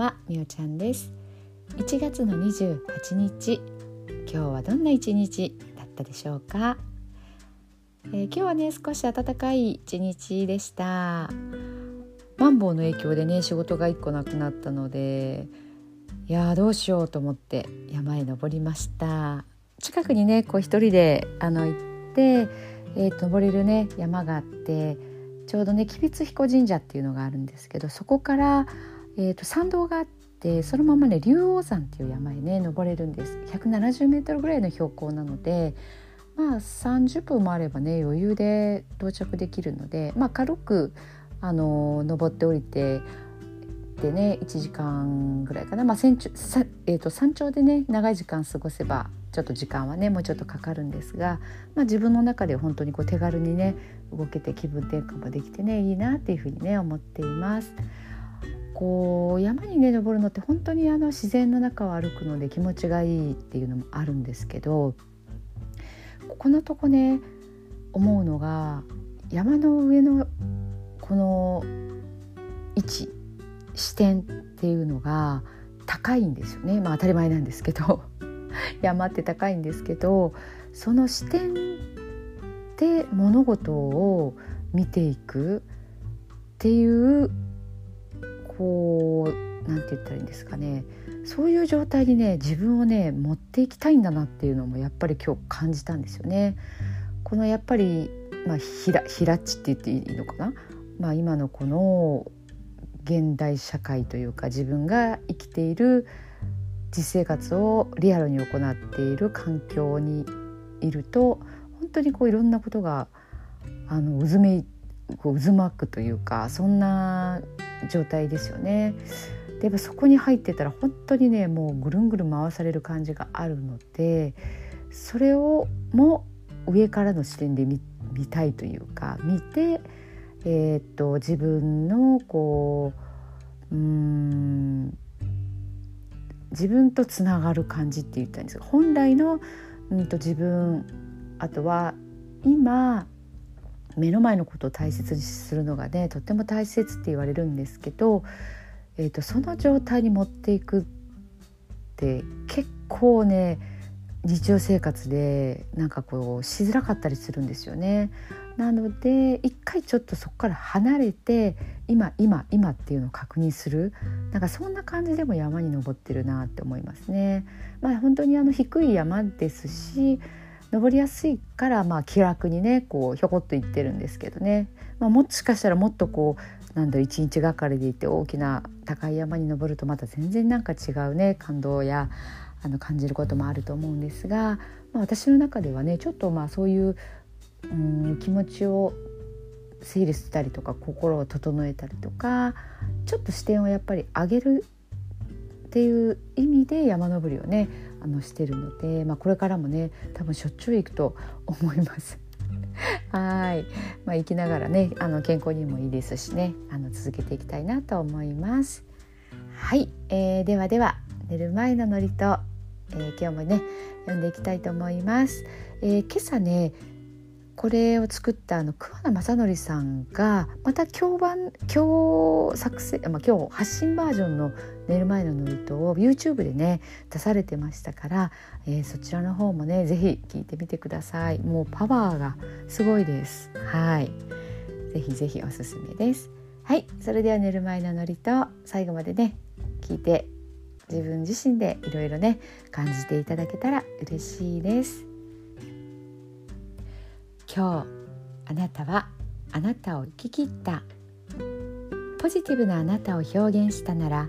はみおちゃんです。1月の28日今日はどんな一日だったでしょうか、えー、今日はね少し暖かい一日でした。マンボウの影響でね仕事が1個なくなったのでいやどうしようと思って山へ登りました。近くにねこう一人であの行って、えー、登れるね山があってちょうどね吉備津彦神社っていうのがあるんですけどそこから、えーと、参道があってそのままね竜王山っていう山へね登れるんです170メートルぐらいの標高なのでまあ30分もあればね余裕で到着できるのでまあ軽くあの登って降りてでね1時間ぐらいかな、まあ山頂さえーと、山頂でね長い時間過ごせばちょっと時間はねもうちょっとかかるんですが、まあ、自分の中で本当にこう手軽にね動けて気分転換もできてねいいなっていうふうにね思っています。こう山にね登るのって本当にあの自然の中を歩くので気持ちがいいっていうのもあるんですけどここのとこね思うのが山の上のこの位置視点っていうのが高いんですよね。まあ当たり前なんですけど。山って高いんですけどその視点で物事を見ていくっていうこう何て言ったらいいんですかねそういう状態にね自分をね持っていきたいんだなっていうのもやっぱり今日感じたんですよね。このやっぱり、まあ、ひらひらっちって言っていいのかな、まあ、今のこの現代社会というか自分が生きている実生活をリアルに行っている環境にいると本当にこういろんなことがあの渦めこう渦巻くというかそんな状態ですよね。でやっぱそこに入ってたら本当にねもうぐるんぐる回される感じがあるのでそれをも上からの視点で見たいというか見てえー、っと自分のこううん自分とつながる感じって言ったんですが本来の、うんと、自分あとは今目の前のことを大切にするのがねとっても大切って言われるんですけど、えーとその状態に持っていくって結構ね日常生活でなんかこうしづらかったりするんですよね。なので一回ちょっとそこから離れて今今今っていうのを確認するなんかそんな感じでも山に登ってるなって思いますね。まあ、本当にあの低い山ですし登りやすいからまあ気楽にねこうひょこっと行ってるんですけどね、まあ、もしかしたらもっとこうなんだ一日がかりで行って大きな高い山に登るとまた全然なんか違うね感動やあの感じることもあると思うんですが、まあ、私の中ではねちょっとまあそういううん気持ちを整理したりとか心を整えたりとかちょっと視点をやっぱり上げるっていう意味で山登りをねあのしてるので、まあ、これからもね多分しょっちゅう行くと思います。はい、まあ、生きながらねあの健康にもいいですしねあの続けていきたいなと思います。はい、えー、ではでは寝る前の祝詞えー、今日もね読んでいきたいと思います。えー、今朝ねこれを作ったあの桑名正則さんがまた今日版今日作成、まあ、今日発信バージョンの寝る前の祝詞を YouTube でね出されてましたから、えー、そちらの方もね是非聞いてみてください。もうパワーがすごいです。はい。是非是非おすすめです。はい。それでは寝る前の祝詞最後までね聞いて自分自身でいろいろね感じていただけたら嬉しいです。今日あなたはあなたを生き切った。ポジティブなあなたを表現したなら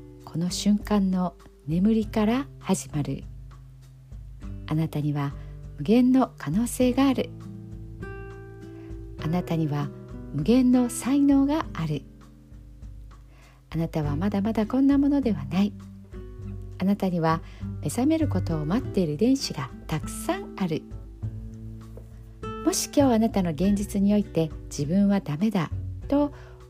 この瞬間の眠りから始まる。あなたには無限の可能性がある。あなたには無限の才能がある。あなたはまだまだこんなものではない。あなたには目覚めることを待っている遺伝子がたくさんある。もし今日あなたの現実において自分はダメだと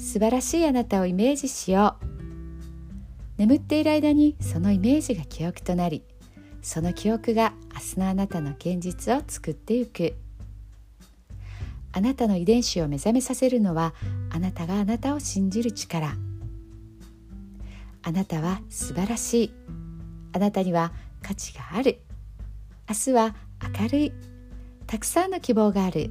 素晴らしいあなたをイメージしよう。眠っている間にそのイメージが記憶となりその記憶が明日のあなたの現実を作っていく。あなたの遺伝子を目覚めさせるのはあなたがあなたを信じる力。あなたは素晴らしい。あなたには価値がある。明日は明るい。たくさんの希望がある。